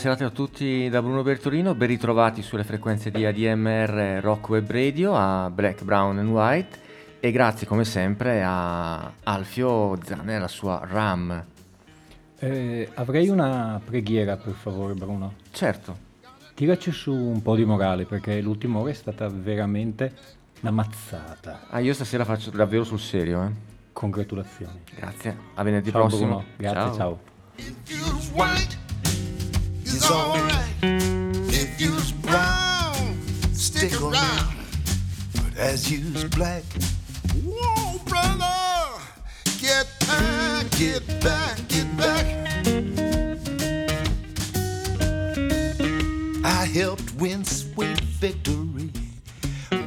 Serata a tutti da Bruno Bertolino, ben ritrovati sulle frequenze di ADMR Rock Web Radio a Black, Brown and White e grazie come sempre a Alfio Zanne e alla sua RAM. Eh, avrei una preghiera per favore Bruno. Certo, Tiraci su un po' di morale perché l'ultima ora è stata veramente una mazzata. ah, io stasera faccio davvero sul serio, eh. Congratulazioni. Grazie, a venerdì Ciao prossimo. Bruno, grazie, ciao. White, it's alright. If you's brown, stick around. But as you's black, whoa, brother, get back, get back, get back. I helped win sweet victory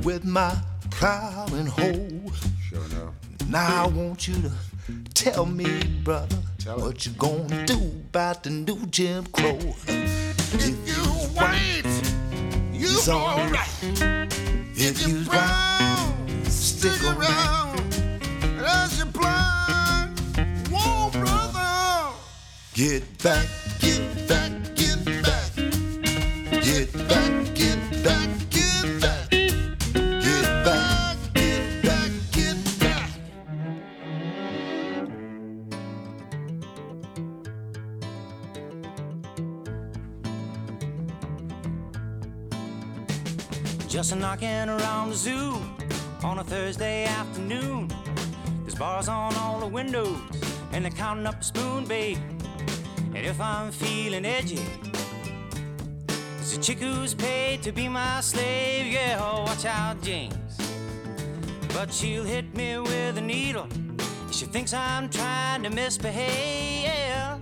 with my plow and hoe. Sure enough. Now I want you to tell me, brother, what you gonna do about the new Jim Crow. If you white, you alright. If you brown, stick around. As you blind, whoa, brother, get back, get back, a Thursday afternoon. There's bars on all the windows, and they're counting up the spoon, babe. And if I'm feeling edgy, there's a chick who's paid to be my slave. Yeah, oh, watch out, James. But she'll hit me with a needle. She thinks I'm trying to misbehave. Yeah.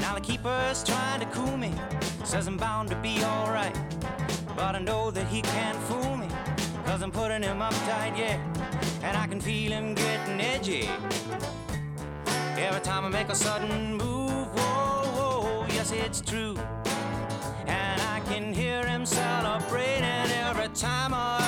Now the keeper's trying to cool me. Says I'm bound to be alright. But I know that he can't fool me. Cause I'm putting him up tight, yeah. And I can feel him getting edgy. Every time I make a sudden move, whoa, whoa, yes, it's true. And I can hear him celebrating every time I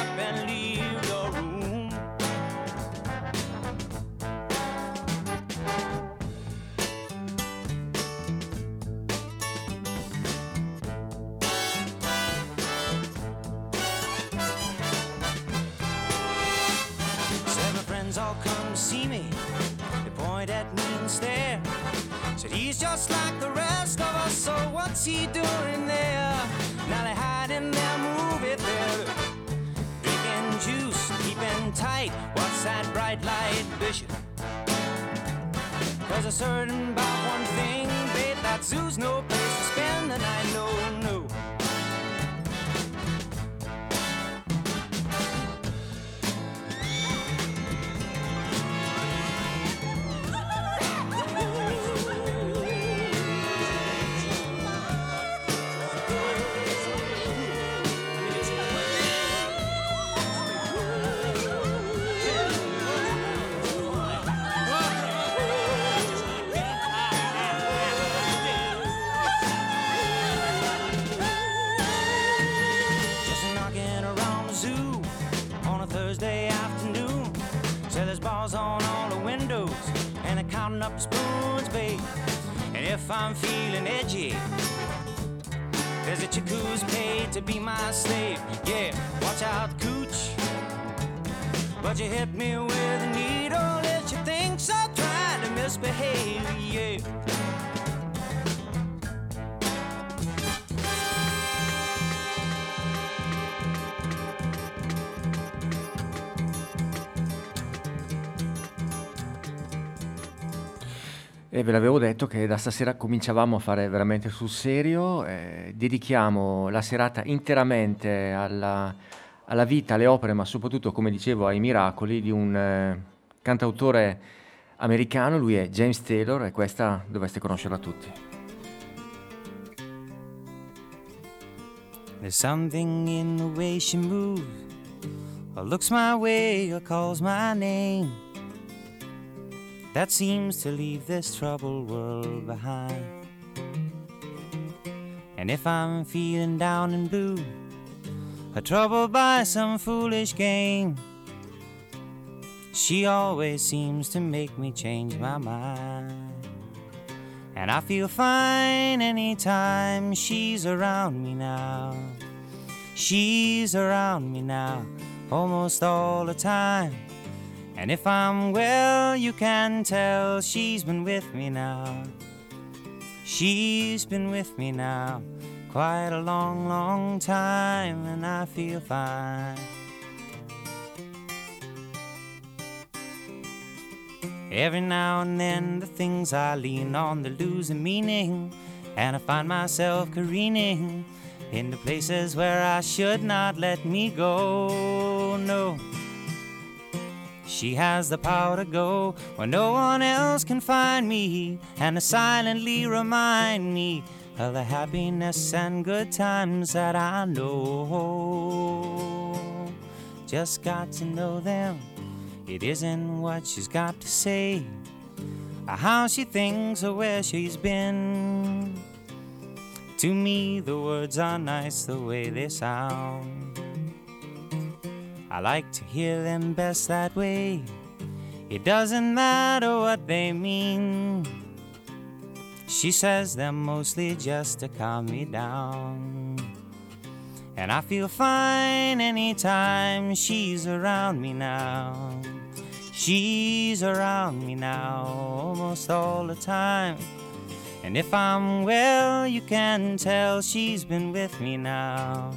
just like the rest of us, so what's he doing there? Now they hide in their movie theater. Drinking juice, keeping tight. What's that bright light, Bishop? Cause I'm certain about one thing, babe, that zoo's no place to spend the night, no, no. bars on all the windows, and I'm counting up spoons, babe. And if I'm feeling edgy, there's a chick who's paid to be my slave. Yeah, watch out, cooch. But you hit me with a needle if you think so, trying to misbehave, yeah. Ve l'avevo detto che da stasera cominciavamo a fare veramente sul serio, eh, dedichiamo la serata interamente alla, alla, vita, alle opere, ma soprattutto, come dicevo, ai miracoli di un eh, cantautore americano, lui è James Taylor e questa dovreste conoscerla tutti. There's something in the way she moves, or looks my way, or calls my name. That seems to leave this troubled world behind. And if I'm feeling down and blue, or troubled by some foolish game, she always seems to make me change my mind. And I feel fine anytime she's around me now. She's around me now, almost all the time. And if I'm well, you can tell she's been with me now. She's been with me now quite a long, long time, and I feel fine. Every now and then, the things I lean on, they lose a meaning, and I find myself careening into places where I should not let me go. No. She has the power to go where no one else can find me, and to silently remind me of the happiness and good times that I know. Just got to know them. It isn't what she's got to say, or how she thinks, or where she's been. To me, the words are nice the way they sound. I like to hear them best that way. It doesn't matter what they mean. She says they're mostly just to calm me down. And I feel fine anytime she's around me now. She's around me now almost all the time. And if I'm well, you can tell she's been with me now.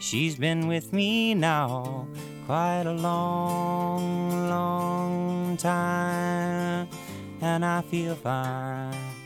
She's been with me now quite a long, long time, and I feel fine.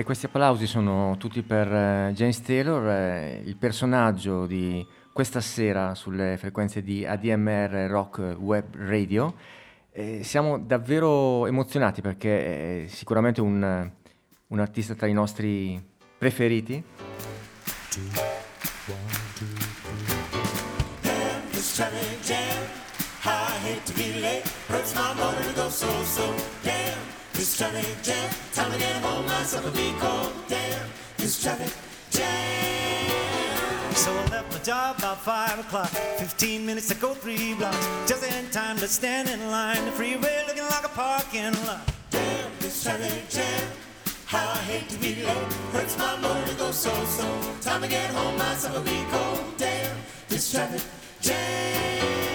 E questi applausi sono tutti per eh, James Taylor, eh, il personaggio di questa sera sulle frequenze di ADMR Rock Web Radio. Eh, siamo davvero emozionati perché è sicuramente un, un artista tra i nostri preferiti. Damn, This traffic home, myself a cold. Damn, this traffic jam. So I left my job about five o'clock. Fifteen minutes to go three blocks. Just in time to stand in line. The freeway looking like a parking lot. Damn, this traffic jam. How I hate to be late. Hurts my motor to go so so. Time to get home, myself a be cold. Damn, this traffic jam.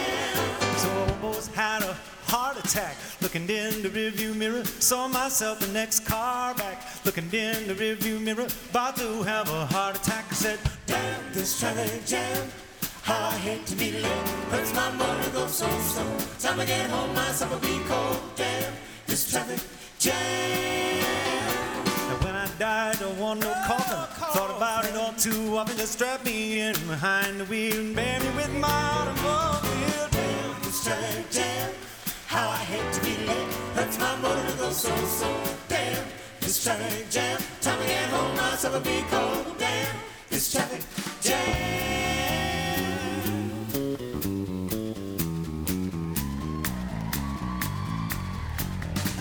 Attack. Looking in the rearview mirror, saw myself the next car back. Looking in the rearview mirror, about to have a heart attack. I said, Damn this traffic jam. How I hate to be late. Hurts my motor go so slow. Time to get home, myself will be cold. Damn this traffic jam. And when I died, I don't want no coffin. Thought about it all too often. Just strap me in behind the wheel and bury me with my automobile. Damn this traffic so, so, so damn. This traffic jam. Time to get home, I'll myself a big cold damn. This traffic jam.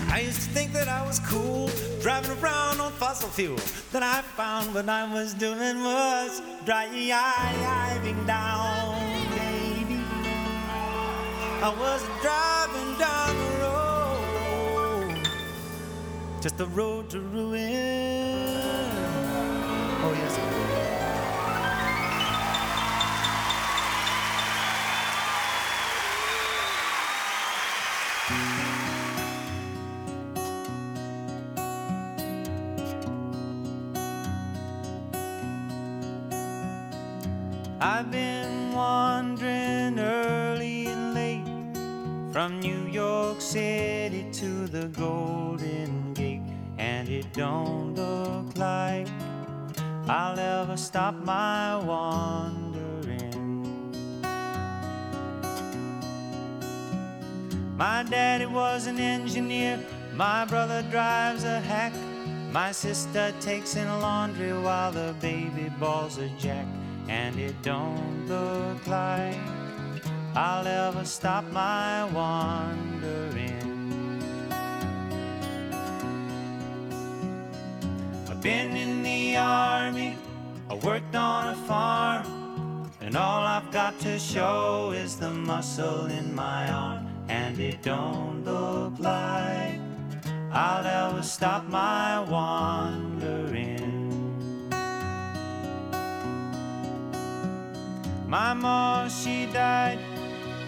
I used to think that I was cool driving around on fossil fuel. Then I found what I was doing was driving down, baby. I was driving down the road just the road to ruin. Oh, yes. Stop my wandering. My daddy was an engineer, my brother drives a hack. My sister takes in laundry while the baby balls a jack and it don't look like I'll ever stop my wandering. I've been in the army, I worked on a farm, and all I've got to show is the muscle in my arm, and it don't look like I'll ever stop my wandering. My mom, she died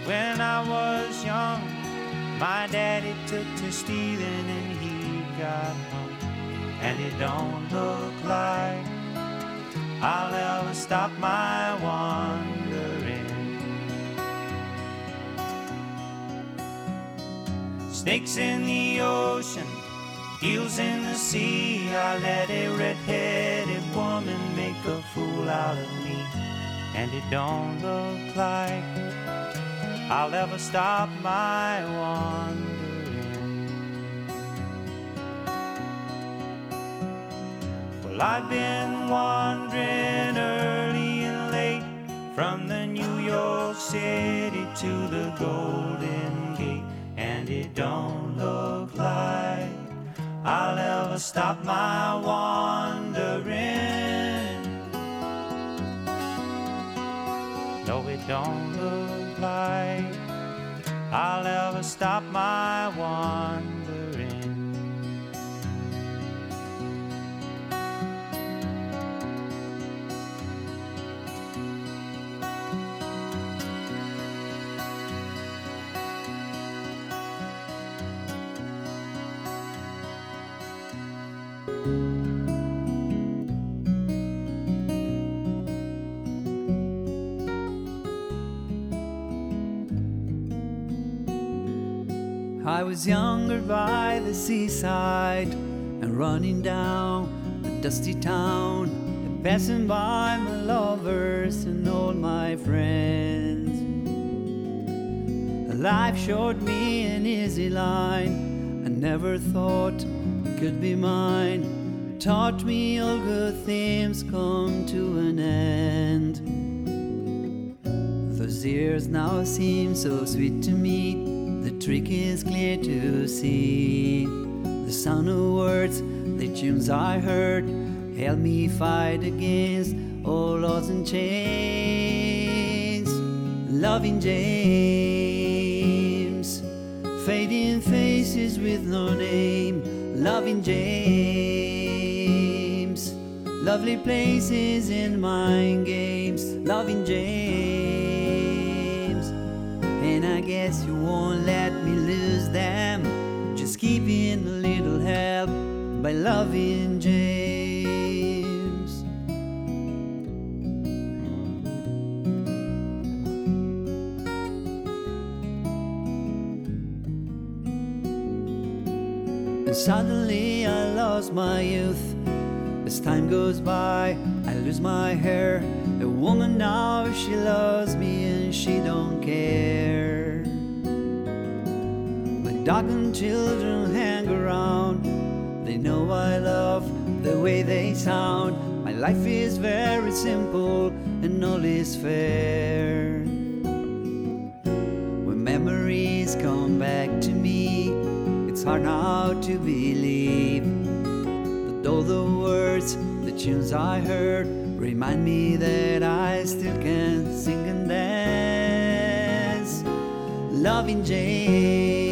when I was young. My daddy took to stealing and he got hung. And it don't look like I'll ever stop my wandering. Snakes in the ocean, eels in the sea. I let a red-headed woman make a fool out of me and it don't look like I'll ever stop my wandering. Well, I've been wandering early and late from the New York City to the Golden Gate, and it don't look like I'll ever stop my wandering. No, it don't look like I'll ever stop my wandering. I was younger by the seaside and running down the dusty town and passing by my lovers and all my friends. Life showed me an easy line I never thought could be mine. Taught me all good things come to an end. Those years now seem so sweet to me. Trick is clear to see. The sound of words, the tunes I heard, help me fight against all laws and chains. Loving James, fading faces with no name. Loving James, lovely places in mind games. Loving James, and I guess you won't let them. Just keeping a little help by loving James. And suddenly I lost my youth. As time goes by, I lose my hair. A woman now, she loves me and she don't care. My dog and children hang around. They know I love the way they sound. My life is very simple and all is fair. When memories come back to me, it's hard now to believe. But all the words, the tunes I heard, remind me that I still can sing and dance. Loving James,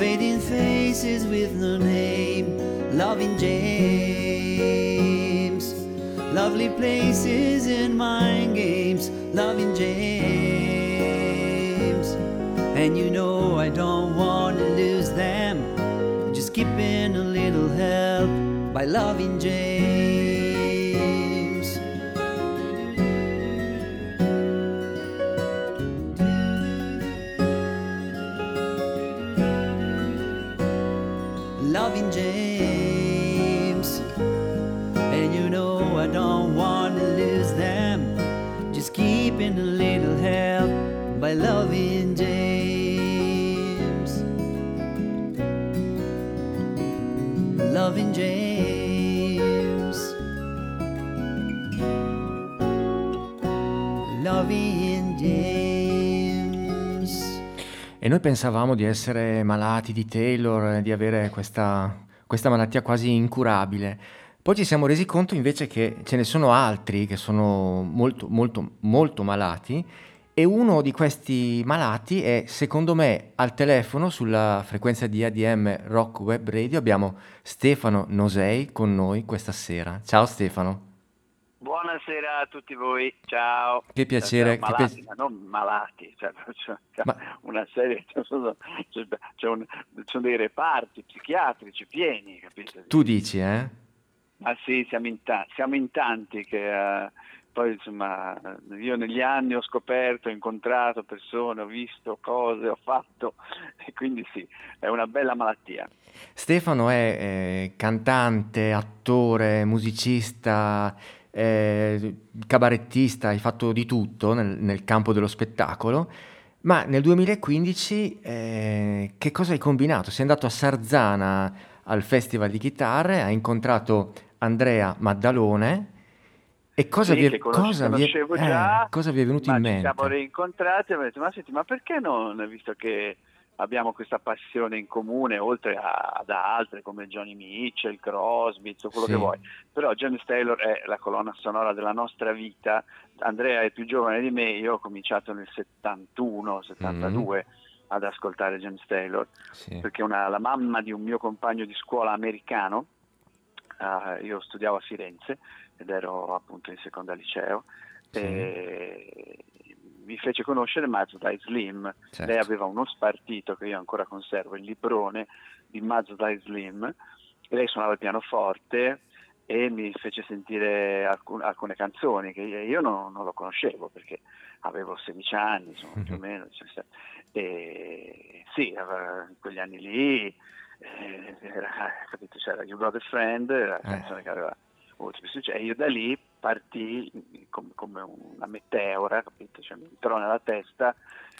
fading faces with no name. Loving James, lovely places and mind games. Loving James, and you know I don't want to lose them. Just keeping a little help by loving James. I don't want to lose them. Just keeping a little help by loving James. Loving James. Loving James. E noi pensavamo di essere malati di Taylor, di avere questa, questa malattia quasi incurabile. Poi ci siamo resi conto invece che ce ne sono altri che sono molto, molto, molto malati e uno di questi malati è, secondo me, al telefono sulla frequenza di ADM Rock Web Radio. Abbiamo Stefano Nosei con noi questa sera. Ciao Stefano. Buonasera a tutti voi, ciao. Che piacere, che malati, piace- ma non malati, cioè, c'è Ma- una serie, c'è, un- ci sono dei reparti psichiatrici pieni, capito? Tu dici, eh? Ma sì, siamo in, ta- siamo in tanti che eh, poi insomma io negli anni ho scoperto, ho incontrato persone, ho visto cose, ho fatto e quindi sì, è una bella malattia. Stefano è eh, cantante, attore, musicista, eh, cabarettista, hai fatto di tutto nel, nel campo dello spettacolo, ma nel 2015 eh, che cosa hai combinato? Sei andato a Sarzana al Festival di Chitarre, hai incontrato Andrea Maddalone e cosa, Sì, vi è, cosa vi è- eh, già, cosa vi è venuto in ci mente? siamo rincontrati e ho detto, ma senti, ma perché non, visto che abbiamo questa passione in comune, oltre a- ad altre come Johnny Mitchell, Crosby, quello Sì. che vuoi, però James Taylor è la colonna sonora della nostra vita, Andrea è più giovane di me, io ho cominciato nel 71, 72 ad ascoltare James Taylor, Sì. perché una- la mamma di un mio compagno di scuola americano, eh, io studiavo a Firenze ed ero appunto in seconda liceo, Sì. e mi fece conoscere Mazda Slim. Certo. Lei aveva uno spartito che io ancora conservo, il librone di Mazda Slim, lei suonava il pianoforte e mi fece sentire alcun- alcune canzoni che io non, non lo conoscevo perché avevo 16 anni, insomma, più o Mhm. meno. 17. E sì, aveva- in quegli anni lì eh, era, capito, c'era You Got a Friend, la Eh. canzone che aveva avuto più successo, e io da lì partii com- come una meteora, capito? Cioè, mi entrò nella testa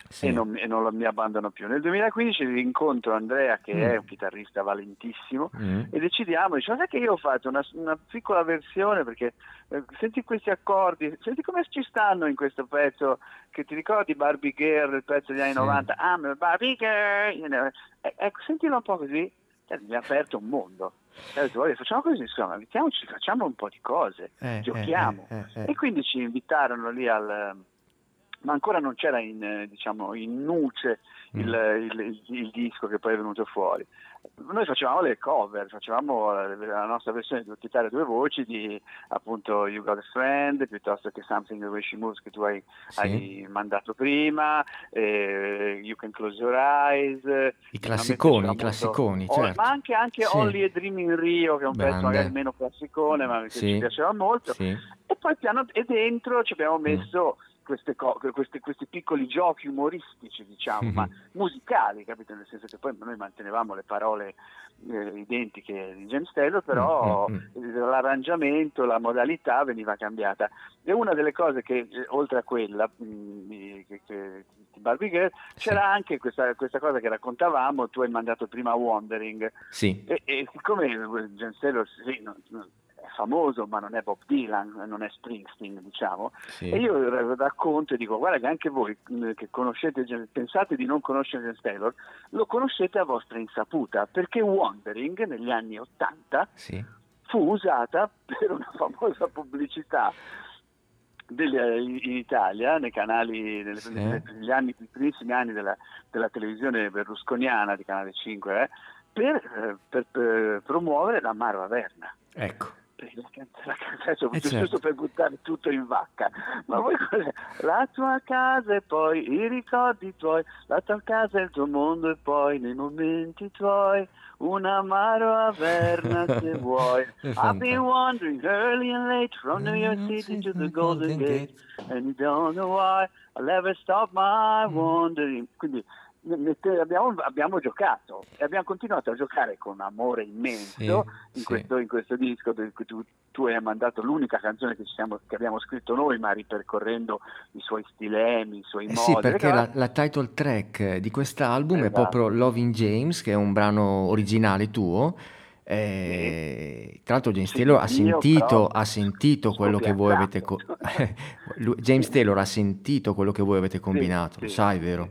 Sì. e non, e non mi abbandono più. Nel 2015 rincontro Andrea, che Mm. è un chitarrista valentissimo, Mm. e decidiamo, diciamo, sai che io ho fatto una, una piccola versione perché eh, senti questi accordi, senti come ci stanno in questo pezzo, che ti ricordi Barbie Girl, il pezzo degli anni Sì. 90, I'm a Barbie Girl, you know. Ecco, sentilo un po' così, mi ha aperto un mondo. E ho detto, "Guarda, facciamo così, insomma, mettiamoci, facciamo un po' di cose, Eh, giochiamo. eh, eh, eh. E quindi ci invitarono lì al... ma ancora non c'era in, eh, diciamo, in nuce il, Mm. il- il- il disco che poi è venuto fuori. Noi facevamo le cover, facevamo la, nostra versione di e due voci di appunto You Got a Friend piuttosto che Something the Way She Moves che tu hai, Sì. hai mandato prima, eh, You Can Close Your Eyes. I classiconi, i classiconi, molto- certo. Ma anche, anche Sì. Only a Dream in Rio che è un pezzo Grande. magari meno classicone ma che Sì. ci piaceva molto. E poi piano e dentro ci abbiamo Mm. messo queste co- queste- questi piccoli giochi umoristici, diciamo, Mhm. ma musicali, capito? Nel senso che poi noi mantenevamo le parole eh, identiche di James Taylor, però Mm, mm, l'arrangiamento, la modalità veniva cambiata. E una delle cose che, eh, oltre a quella mh, di, Barbie Girl, c'era anche questa, questa cosa che raccontavamo, tu hai mandato prima Wandering, Sì. e, e siccome James Taylor sì, non- è famoso, ma non è Bob Dylan, non è Springsteen, diciamo. Sì. E io racconto e dico, guarda che anche voi che conoscete, pensate di non conoscere James Taylor, lo conoscete a vostra insaputa, perché Wandering negli anni 80 Sì. fu usata per una famosa pubblicità delle- in Italia, nei canali, nelle- Sì. negli anni, primissimi anni della, della televisione berlusconiana di Canale 5, eh, per, eh, per- per promuovere la Marva Verna. Ecco. Perché La can- la can- adesso, Eh, giusto certo. per buttare tutto in vacca, ma voi cos'è? La tua casa e poi i ricordi tuoi, la tua casa è il tuo mondo e poi nei momenti tuoi una marva verna se vuoi. I've been wandering early and late from New York City to the Golden Gate and you don't know why I'll ever stop my Mm. wandering. Quindi abbiamo, abbiamo giocato e abbiamo continuato a giocare con amore immenso Sì, in, sì. questo, in questo disco tu, tu hai mandato l'unica canzone che, ci siamo- che abbiamo scritto noi, ma ripercorrendo i suoi stilemi, i suoi Eh modi. sì, perché la, la title track di quest'album è Esatto. proprio Loving James, che è un brano originale tuo. Eh, tra l'altro James Sì, Taylor ha sentito, ha sentito quello che voi avete co- James Taylor ha sentito quello che voi avete combinato, lo sai, vero?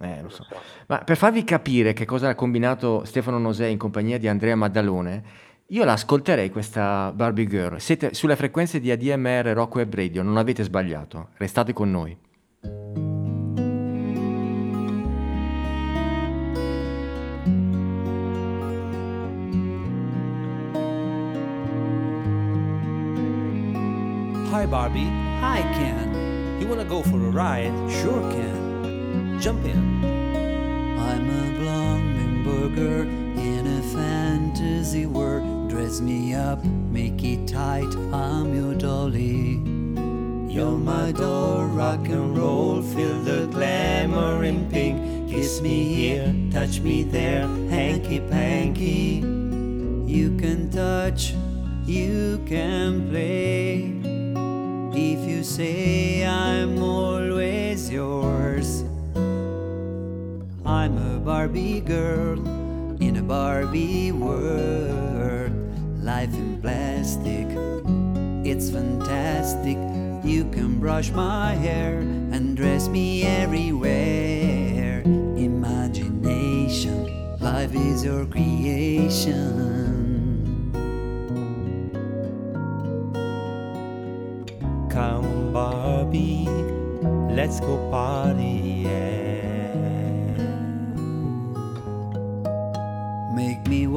Eh, lo so. Ma per farvi capire che cosa ha combinato Stefano Nosè in compagnia di Andrea Maddalone, io l'ascolterei questa Barbie Girl. Siete sulle frequenze di ADMR Rock Web Radio, non avete sbagliato. Restate con noi. Hi, Barbie. Hi, Ken. You wanna go for a ride? Sure, Ken. Jump in. I'm a blonde burger in a fantasy world. Dress me up, make it tight. I'm your dolly. You're my doll, rock and roll. Feel the glamour in pink. Kiss me here, touch me there, hanky panky. You can touch, you can play. If you say I'm always yours. I'm a Barbie girl in a Barbie world. Life in plastic, it's fantastic. You can brush my hair and dress me everywhere. Imagination, life is your creation. Come, Barbie. Let's go party.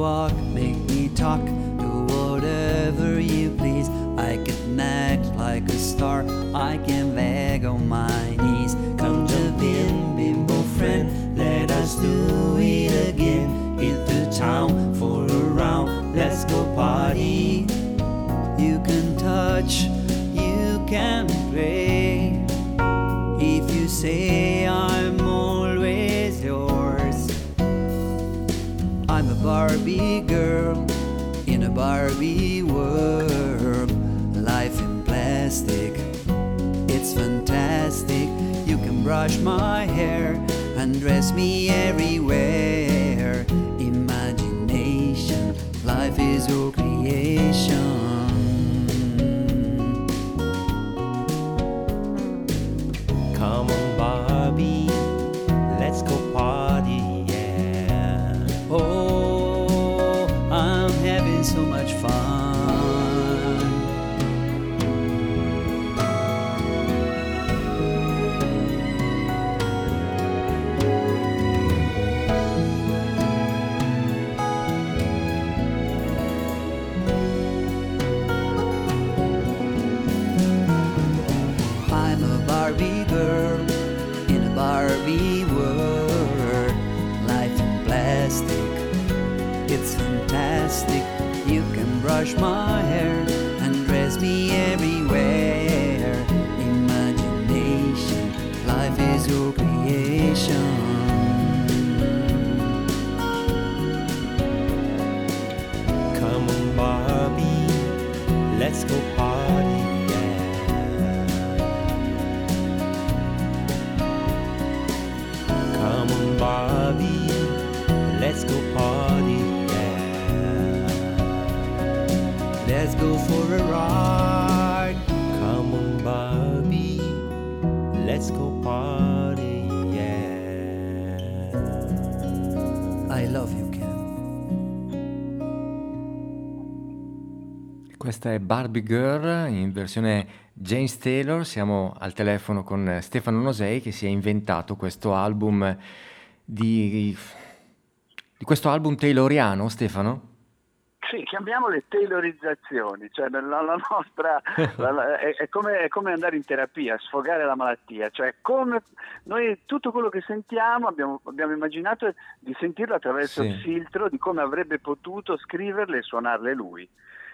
Walk, make me talk, do whatever you please. I can act like a star, I can beg on my knees. Come jump in, bimbo friend, let us do it again. Hit the town for a round, let's go party. You can touch, you can play. If you say Barbie girl in a Barbie world. Life in plastic, it's fantastic. You can brush my hair and dress me everywhere. Imagination, life is your creation. Fantastic. You can brush my hair and dress me everywhere. Go for a ride. Come on, Bobby, let's go party, yeah. I love you, Ken. Questa è Barbie Girl in versione James Taylor. Siamo al telefono con Stefano Nosei che si è inventato questo album di, di questo album tayloriano, Stefano? Sì, chiamiamole taylorizzazioni, cioè nostra la- è, è come, è come andare in terapia, sfogare la malattia, cioè come noi tutto quello che sentiamo abbiamo, abbiamo immaginato di sentirlo attraverso Sì. il filtro di come avrebbe potuto scriverle e suonarle lui.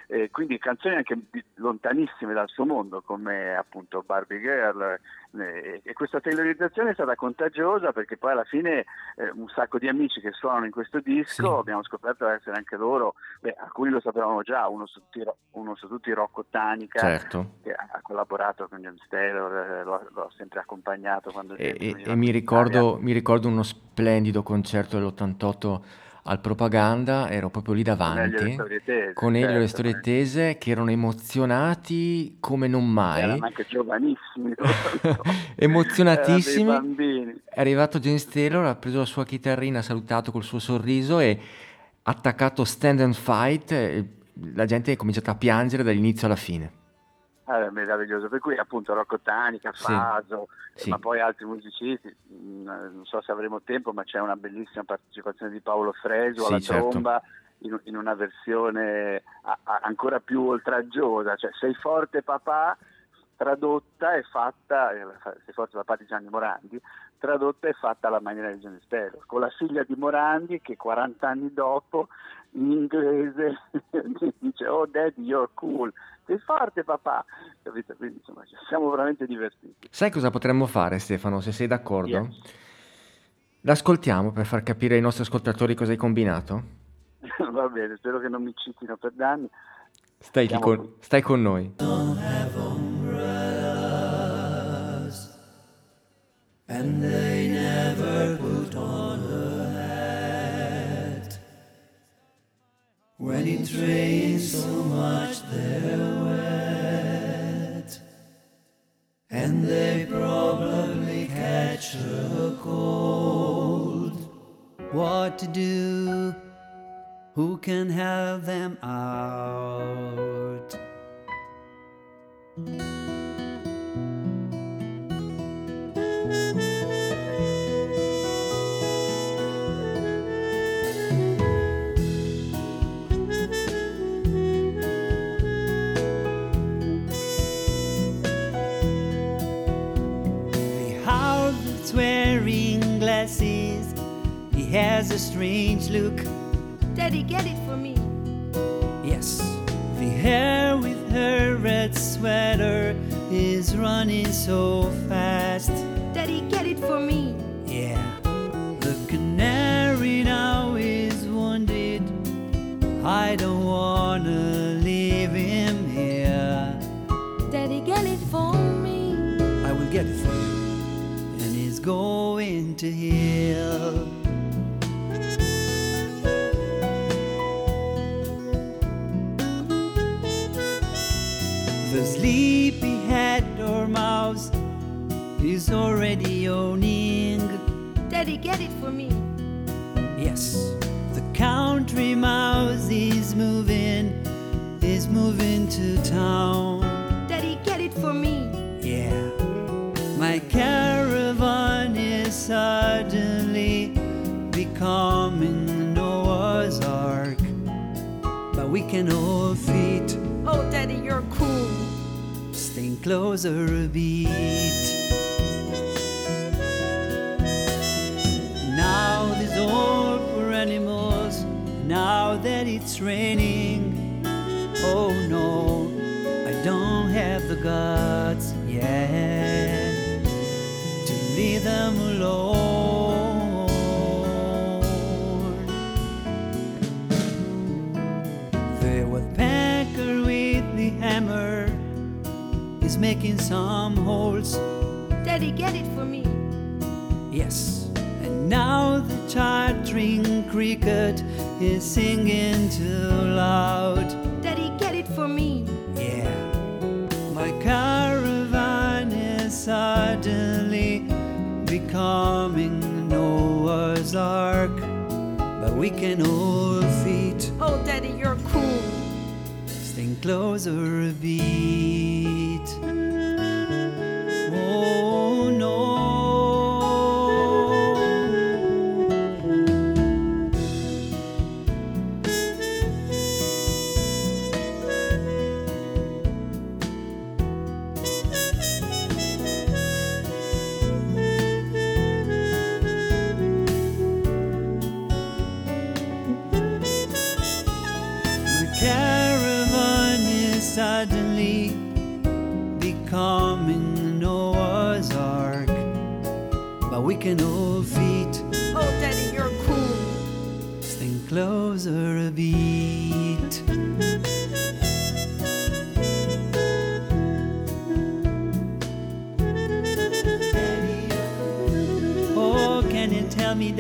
Eh, quindi canzoni anche lontanissime dal suo mondo come appunto Barbie Girl eh, e questa taylorizzazione è stata contagiosa perché poi alla fine eh, un sacco di amici che suonano in questo disco Sì. abbiamo scoperto essere anche loro beh, alcuni lo sapevamo già uno su tutti, uno su tutti Rocco Tanica Certo. che ha collaborato con James Taylor eh, l'ho, l'ho sempre accompagnato quando E, e- e mi, ricordo, mi ricordo uno splendido concerto dell'88 al Propaganda, ero proprio lì davanti con Elio e le certo, storie con- tese che erano emozionati come non mai. erano anche giovanissimi. Emozionatissimi. È arrivato James Taylor, ha preso la sua chitarrina, ha salutato col suo sorriso e ha attaccato Stand and Fight. la gente è cominciata a piangere dall'inizio alla fine. Eh, meraviglioso, per cui appunto Rocco Tanica, Sì, Faso, eh, sì. ma poi altri musicisti, mh, non so se avremo tempo, ma c'è una bellissima partecipazione di Paolo Fresu Sì, alla certo. tromba in, in una versione a- a- ancora più oltraggiosa, cioè Sei forte papà, tradotta e fatta, eh, Sei forte papà di Gianni Morandi, tradotta e fatta alla maniera di Gianni Taylor, con la figlia di Morandi che 40 anni dopo in inglese dice oh daddy you're cool, sei forte papà, capito? Quindi insomma ci siamo veramente divertiti. Sai cosa potremmo fare, Stefano, se sei d'accordo? Yes. L'ascoltiamo per far capire ai nostri ascoltatori cosa hai combinato? Va bene, spero che non mi citino per danni. Stai, con, stai con noi. And they never put on her hat. When it rains so much they're wet. And they probably catch a cold. What to do? Who can help them out? Has a strange look. Daddy, get it for me. Yes. The hair with her red sweater is running so fast. Daddy, get it for me. Yeah. The canary now is wounded. I don't wanna leave him here. Daddy, get it for me. I will get it for you. And he's going to heal. Yes, the country mouse is moving, is moving to town. Daddy, get it for me. Yeah, my caravan is suddenly becoming Noah's Ark, but we can all fit, Oh, Daddy, you're cool. staying closer a bit. Now all for animals. Now that it's raining, oh no, I don't have the guts yet to leave them alone. The woodpecker with the hammer is making some holes. Daddy, get it for me. Now the chattering cricket is singing too loud. Daddy, get it for me. Yeah. My caravan is suddenly becoming Noah's Ark, but we can all fit. Oh, Daddy, you're cool. Staying closer a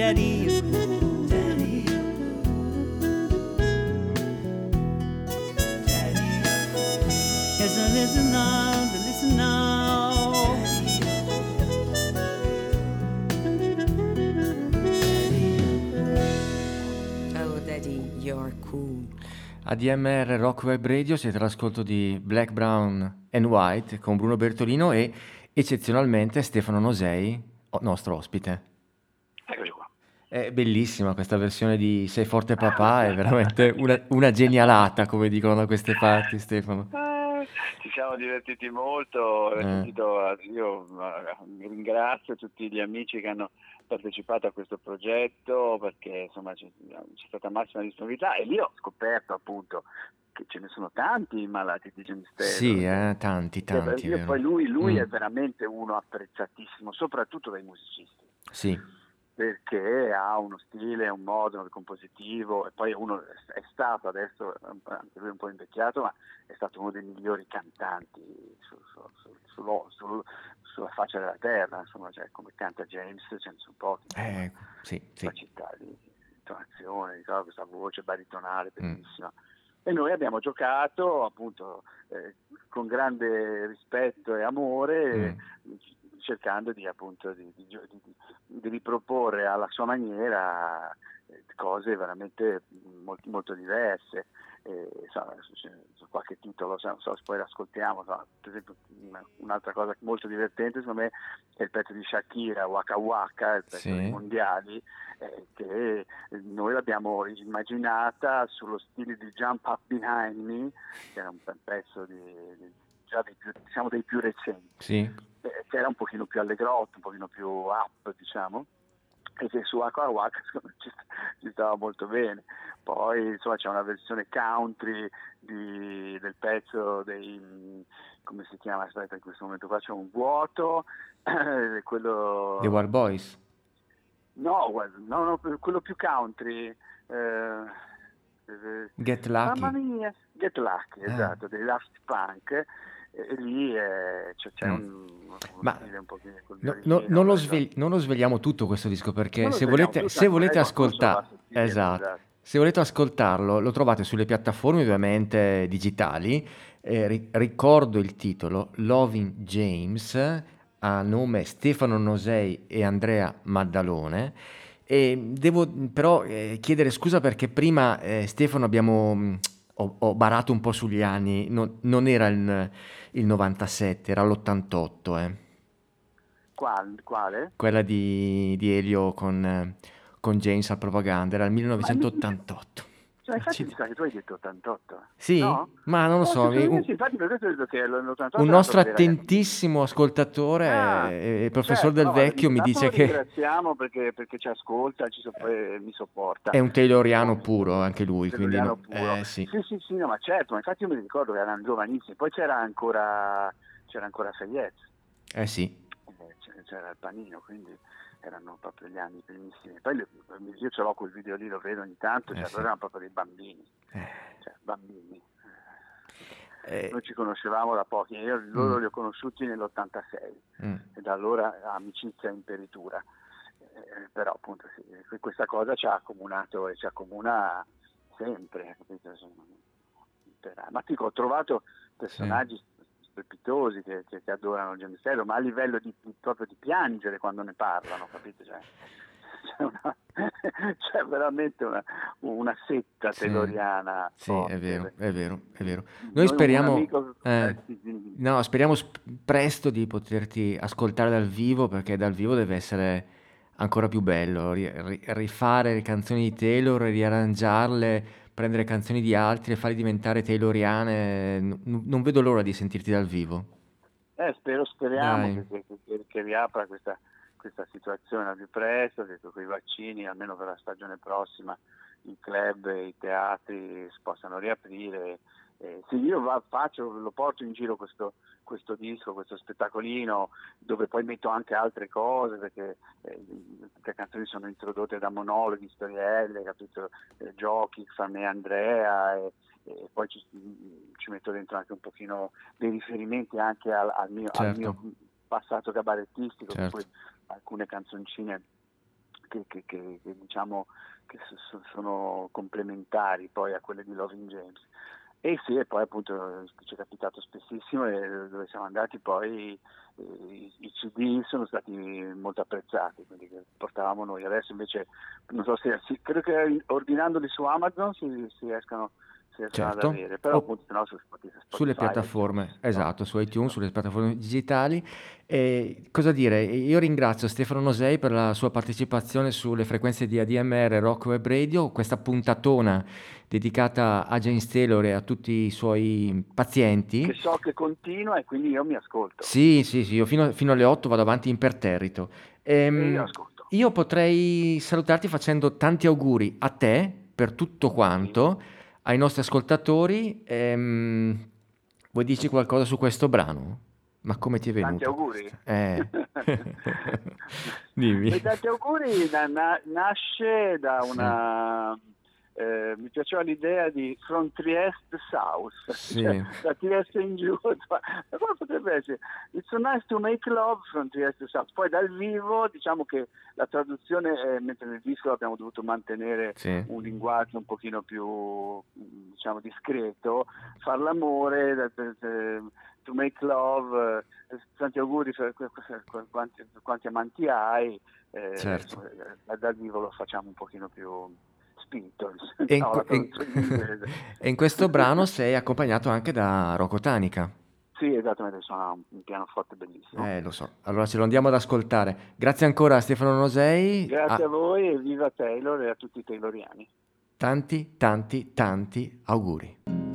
Daddy? you're cool? Daddy, you're cool. Daddy, you're cool. Yes, I listen now, listen now. Oh, Daddy, you're cool. ADMR Rock Web Radio siete all'ascolto di Black, Brown and White con Bruno Bertolino e eccezionalmente Stefano Nosei, nostro ospite. È bellissima questa versione di Sei forte papà, è veramente una, una genialata, come dicono da queste parti, Stefano. Eh, Ci siamo divertiti molto, Eh. io eh, ringrazio tutti gli amici che hanno partecipato a questo progetto perché insomma c'è, c'è stata massima disponibilità e lì ho scoperto appunto che ce ne sono tanti malati di Taylor. Sì, eh, tanti, Cioè, tanti, io vero? poi lui, lui Mm, è veramente uno apprezzatissimo, soprattutto dai musicisti Sì, perché ha uno stile, un modo compositivo e poi uno è stato adesso, anche lui un po' invecchiato, ma è stato uno dei migliori cantanti su- su- su- sulla faccia della terra, insomma, cioè, come canta James ce ne sono pochi, eh, sì, sì. capacità di intonazione, questa voce baritonale Mm. bellissima. E noi abbiamo giocato appunto eh, con grande rispetto e amore Mm. cercando di appunto di, di- di- riproporre alla sua maniera eh, cose veramente molto, molto diverse. E, insomma, c'è qualche titolo, so se poi l'ascoltiamo, insomma, per esempio una- un'altra cosa molto divertente secondo me è il pezzo di Shakira, Waka Waka, il pezzo Sì. dei mondiali, eh, che noi l'abbiamo immaginata sullo stile di Jump Up Behind Me, che era un pezzo di, di- già dei più, diciamo dei più recenti Sì, eh, che era un pochino più allegrotto, un pochino più up, diciamo, e che su Aqua Waka ci, ci stava molto bene. Poi insomma c'è una versione country di- del pezzo dei come si chiama? Aspetta, in questo momento qua c'è un vuoto, quello The War Boys. no, no, no, quello più country. eh, eh, Get Lucky. Mamma mia, Get Lucky, Ah. esatto, dei Daft Punk. E, lì eh, c'è, c'è Mm. un, Ma No- no- non, lo svegli- non lo svegliamo tutto questo disco perché se volete, se volete ascoltare, esatto, esatto. se volete ascoltarlo lo trovate sulle piattaforme ovviamente digitali. Eh, ri- ricordo il titolo Loving James a nome Stefano Nosei e Andrea Maddalone. E devo però eh, chiedere scusa perché prima eh, Stefano abbiamo mh, ho, ho barato un po' sugli anni, non, non era il, il 97, era l'88, eh Qual- quale? quella di, di Elio con, con James al propaganda, era il 1988. Cioè, infatti Accidenti. mi sa che tu hai detto 88. Sì? No? Ma non lo so, me un, sì, infatti per questo ho detto che l'88 un nostro attentissimo ascoltatore, Ah, eh, il professor certo, Del no, Vecchio, mi dice che ringraziamo perché, perché ci ascolta, ci soppo- eh, mi sopporta. è un tayloriano puro anche lui, quindi Tayloriano no- puro. eh, sì. sì, sì, sì, no, ma certo, ma infatti io mi ricordo che erano giovanissimi, poi c'era ancora, c'era ancora Sayed, Eh sì, eh, c'era il panino, quindi erano proprio gli anni primissimi. Poi io ce l'ho quel video lì, lo vedo ogni tanto, Eh cioè, sì. loro erano proprio dei bambini, Eh, cioè bambini. eh, Noi ci conoscevamo da pochi, io loro Mm. li ho conosciuti nell'86 mm, e da allora amicizia in peritura. Eh, però appunto sì, que- questa cosa ci ha accomunato e ci accomuna sempre, capito? Ma dico, ho trovato personaggi strepitosi che, che- che adorano Taylor, ma a livello di, di- proprio di piangere quando ne parlano, capite? Cioè, c'è, una- c'è veramente una, una setta Sì. tayloriana. Sì, forte. è vero, è vero, è vero. Noi Noi speriamo, amico- eh, eh, no, speriamo sp- presto di poterti ascoltare dal vivo perché dal vivo deve essere ancora più bello, ri- rifare le canzoni di Taylor, riarrangiarle, prendere canzoni di altri e farle diventare tayloriane. N- non vedo l'ora di sentirti dal vivo. Eh, spero, speriamo che, che- che- riapra questa, questa situazione al più presto, che con i vaccini, almeno per la stagione prossima, i club e i teatri si possano riaprire. Eh, sì, io va- faccio, lo porto in giro questo, questo disco, questo spettacolino, dove poi metto anche altre cose, perché eh, le canzoni sono introdotte da monologhi, storielle, capito? Eh, giochi, fra me e Andrea, e, e poi ci, ci metto dentro anche un pochino dei riferimenti anche al, al mio, al Certo. mio passato cabarettistico, Certo. alcune canzoncine che, che- che- che diciamo sono complementari poi a quelle di Loving James. E sì, e poi appunto ci è capitato spessissimo e dove siamo andati poi eh, i, i CD sono stati molto apprezzati, che portavamo noi. Adesso invece non so se credo che ordinandoli su Amazon si, si riescano, riescano Certo. avere, però O- appunto se no su Spotify. Sulle piattaforme, no? esatto, su iTunes, sulle piattaforme digitali. E cosa dire? Io ringrazio Stefano Nosei per la sua partecipazione sulle frequenze di ADMR Rock Web Radio, questa puntatona dedicata a James Taylor e a tutti i suoi pazienti. Che so che continua e quindi io mi ascolto. Sì, sì, sì, io fino, fino alle 8 vado avanti imperterrito. Ehm, io ascolto. io potrei salutarti facendo tanti auguri a te per tutto quanto, ai nostri ascoltatori. Ehm, vuoi dirci qualcosa su questo brano? Ma come ti è venuto? Tanti auguri. Eh. Dimmi. E tanti auguri na- na- nasce da una... eh, mi piaceva l'idea di From Trieste South, Sì. cioè, da Trieste in giù, ma come potrebbe essere? It's so nice to make love from Trieste South. Poi dal vivo diciamo che la traduzione, eh, mentre nel disco abbiamo dovuto mantenere Sì. un linguaggio un pochino più diciamo discreto, far l'amore, da- da- da- to make love, eh, tanti auguri per quanti, quanti amanti hai, eh, Certo. dal vivo lo facciamo un pochino più spinto. E in, No, in- e in questo brano sei accompagnato anche da Rocco Tanica. Sì, esattamente, suona un, un pianoforte bellissimo. Eh, lo so. Allora ce lo andiamo ad ascoltare. Grazie ancora a Stefano Nosei. Grazie a- a voi e viva Taylor e a tutti i tayloriani. Tanti, tanti, tanti auguri.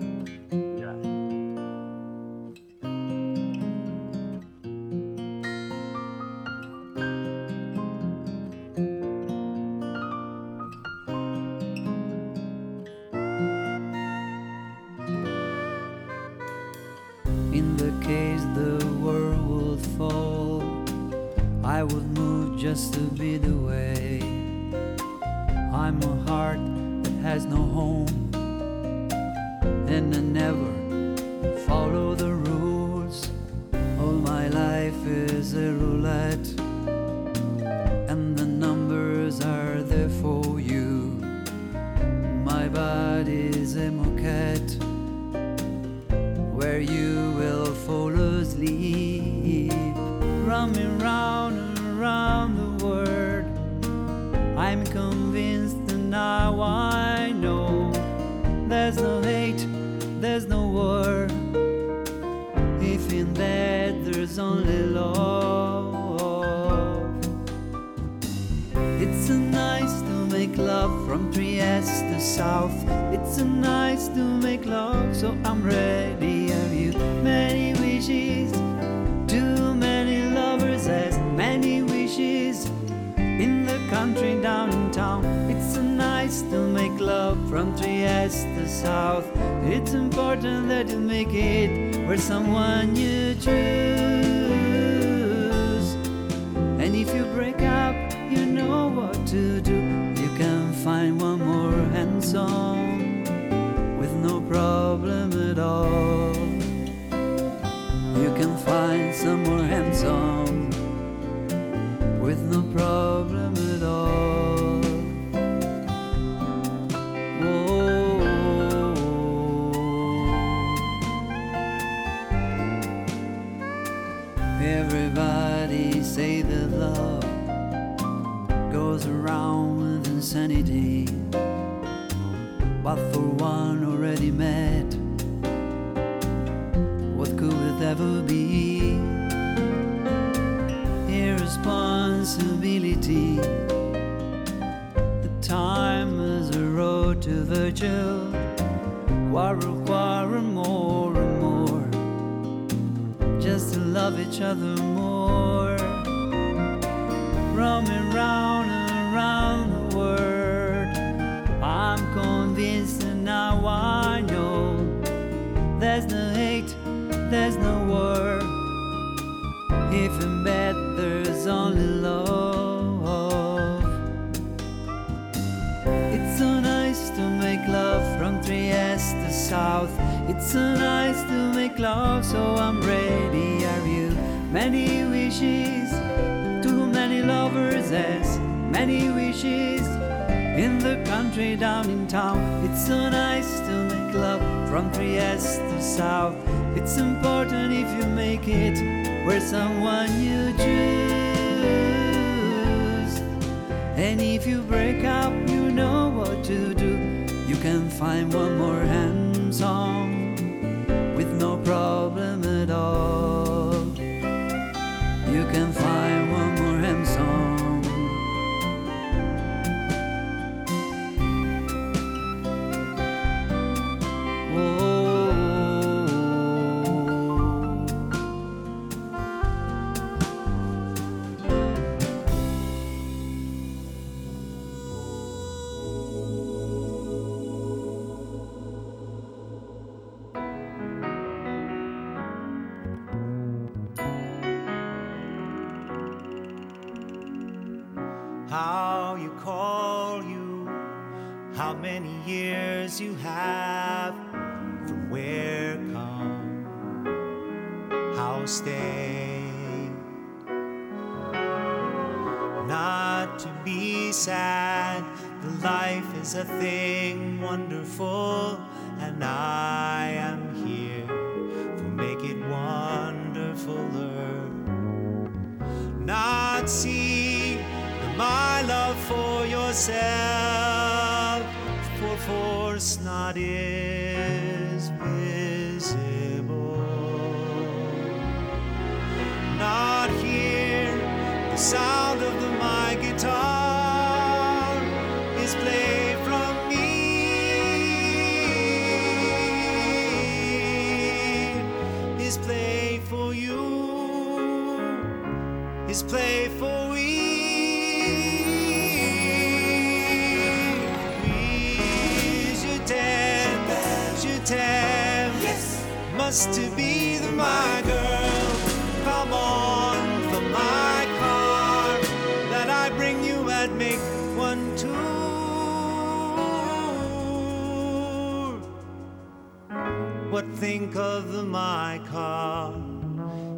but think of my car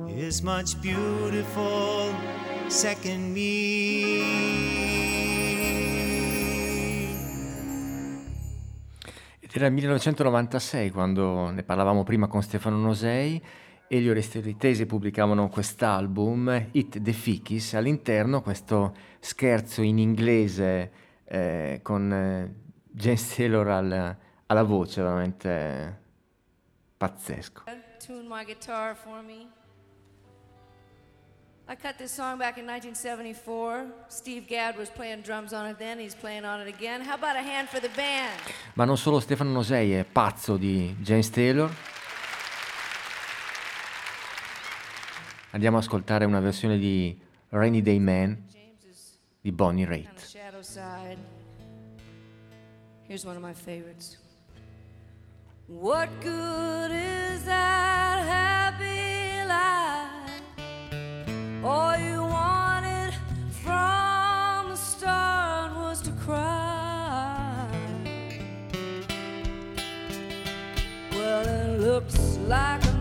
is much beautiful second me. Era il 1996 quando ne parlavamo prima con Stefano Nosei. e Elio Restoritese pubblicavano quest'album, It the Fickies, all'interno questo scherzo in inglese eh, con eh, James Taylor al, alla voce, veramente pazzesco. Tune my guitar for me. I cut this song back in 1974. Steve Gadd was playing drums on it then, he's playing on it again. How about a hand for the band? Ma non solo Stefano Nosei è pazzo di James Taylor. Andiamo ad ascoltare una versione di Rainy Day Man di Bonnie Raitt. Here's one of my favorites. What good is that happy life? All you wanted from the start was to cry. Well, it looks like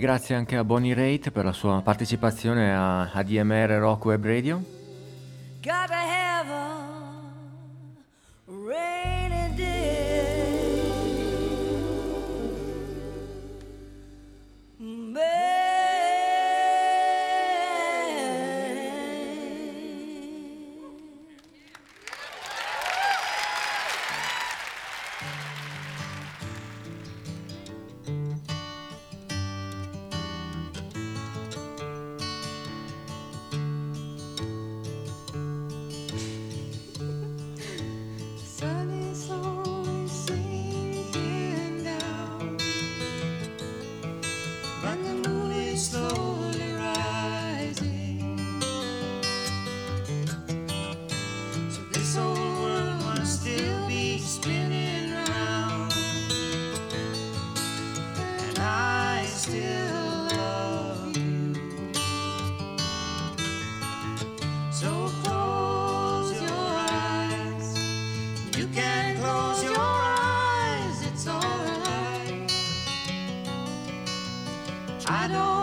Grazie anche a Bonnie Raitt per la sua partecipazione a ADMR Rock Web Radio. I don't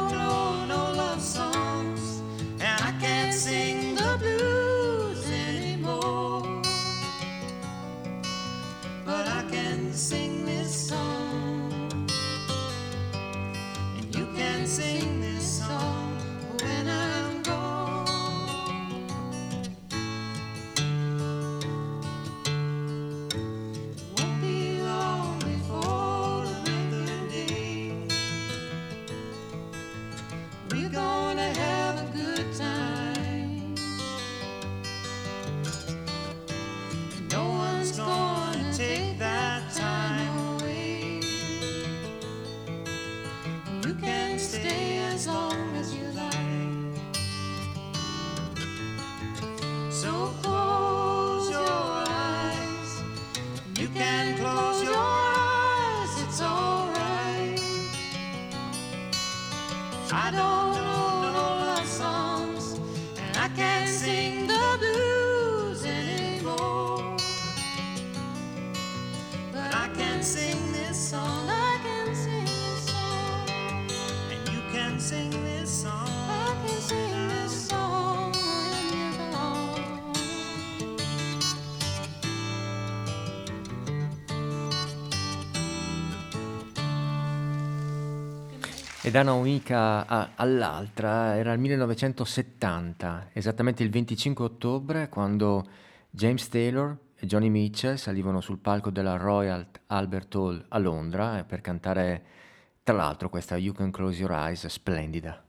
e da una amica all'altra era il 1970, esattamente il 25 ottobre, quando James Taylor e Johnny Mitchell salivano sul palco della Royal Albert Hall a Londra eh, per cantare, tra l'altro, questa You Can Close Your Eyes splendida.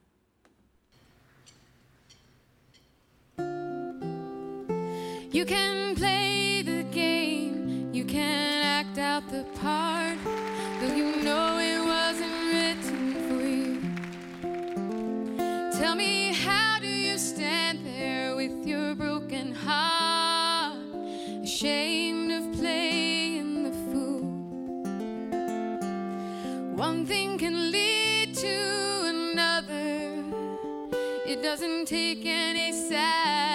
You can play the game, you can act out the doesn't take any side.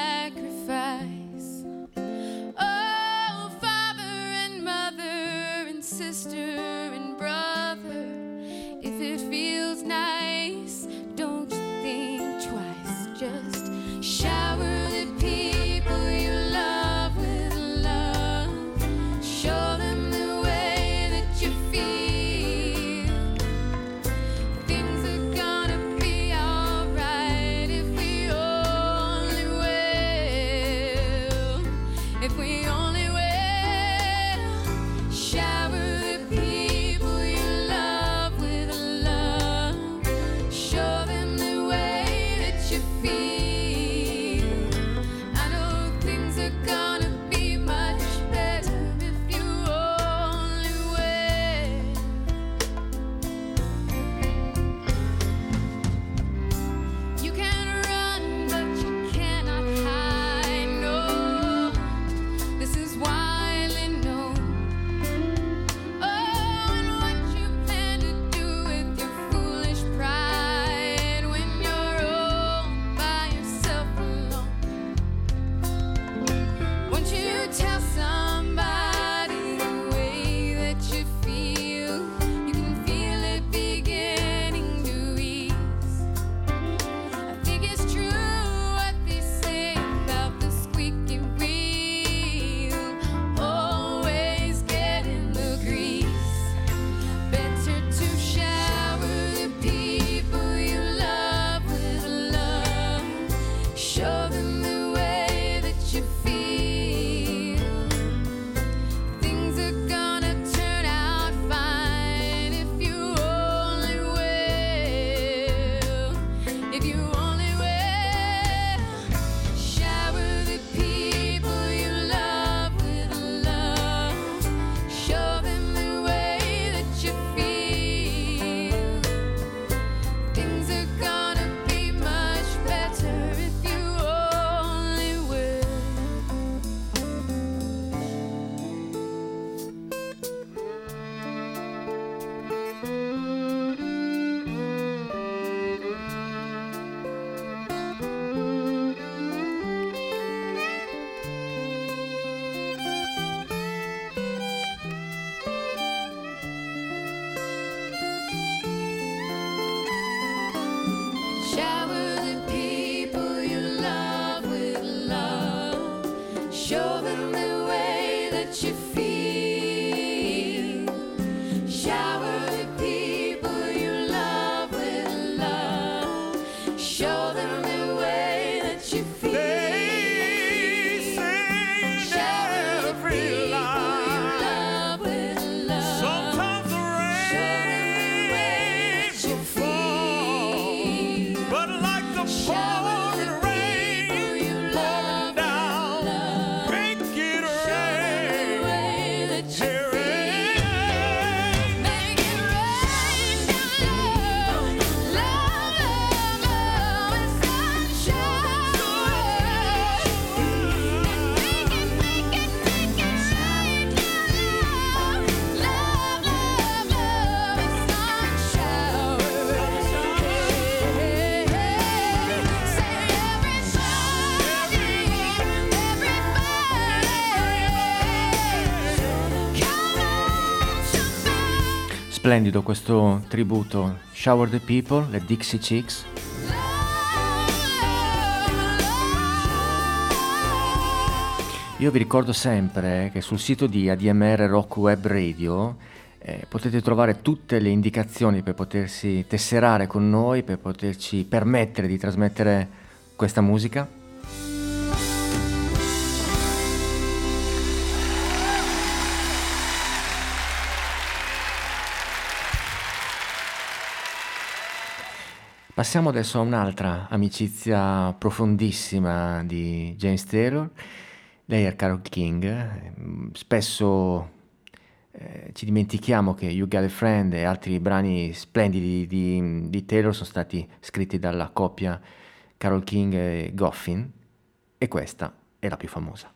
splendido questo tributo Shower the People, le Dixie Chicks. Io vi ricordo sempre che sul sito di ADMR Rock Web Radio eh, potete trovare tutte le indicazioni per potersi tesserare con noi, per poterci permettere di trasmettere questa musica. Passiamo adesso a un'altra amicizia profondissima di James Taylor. Lei è Carol King, spesso eh, ci dimentichiamo che You Got a Friend e altri brani splendidi di, di Taylor sono stati scritti dalla coppia Carol King e Goffin e questa è la più famosa.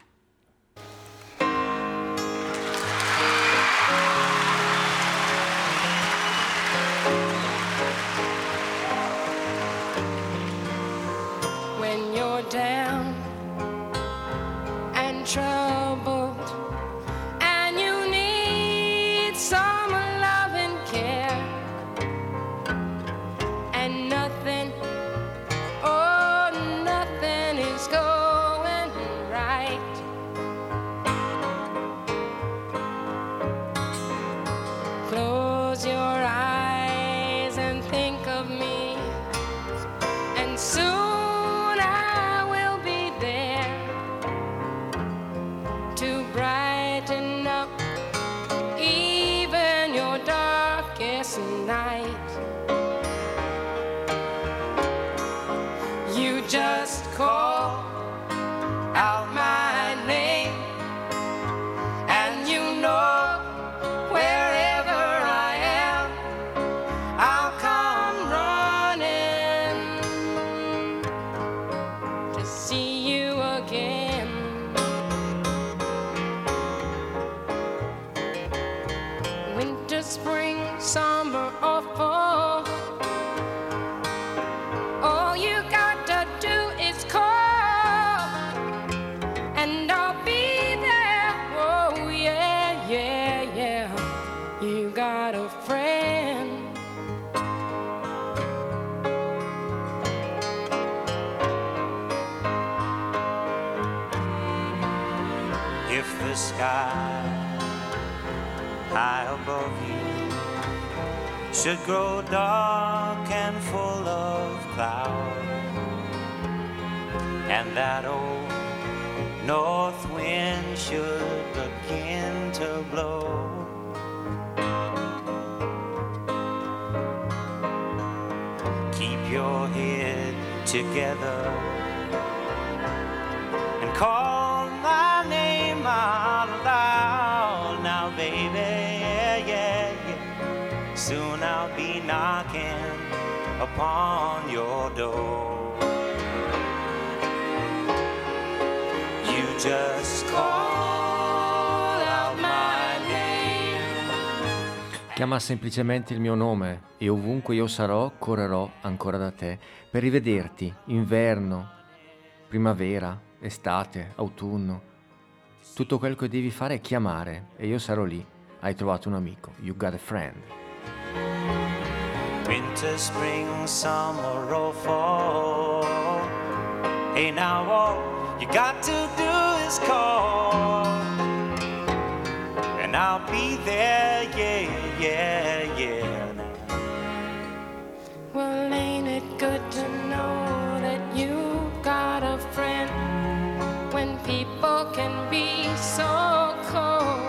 Chiama semplicemente il mio nome e ovunque io sarò, correrò ancora da te per rivederti inverno, primavera, estate, autunno. Tutto quello che devi fare è chiamare e io sarò lì. Hai trovato un amico. You got a friend. Winter, spring, summer or fall. Hey now all you got to do is call. And I'll be there, yeah. yeah, yeah. Well, ain't it good to know that you got a friend when people can be so cold?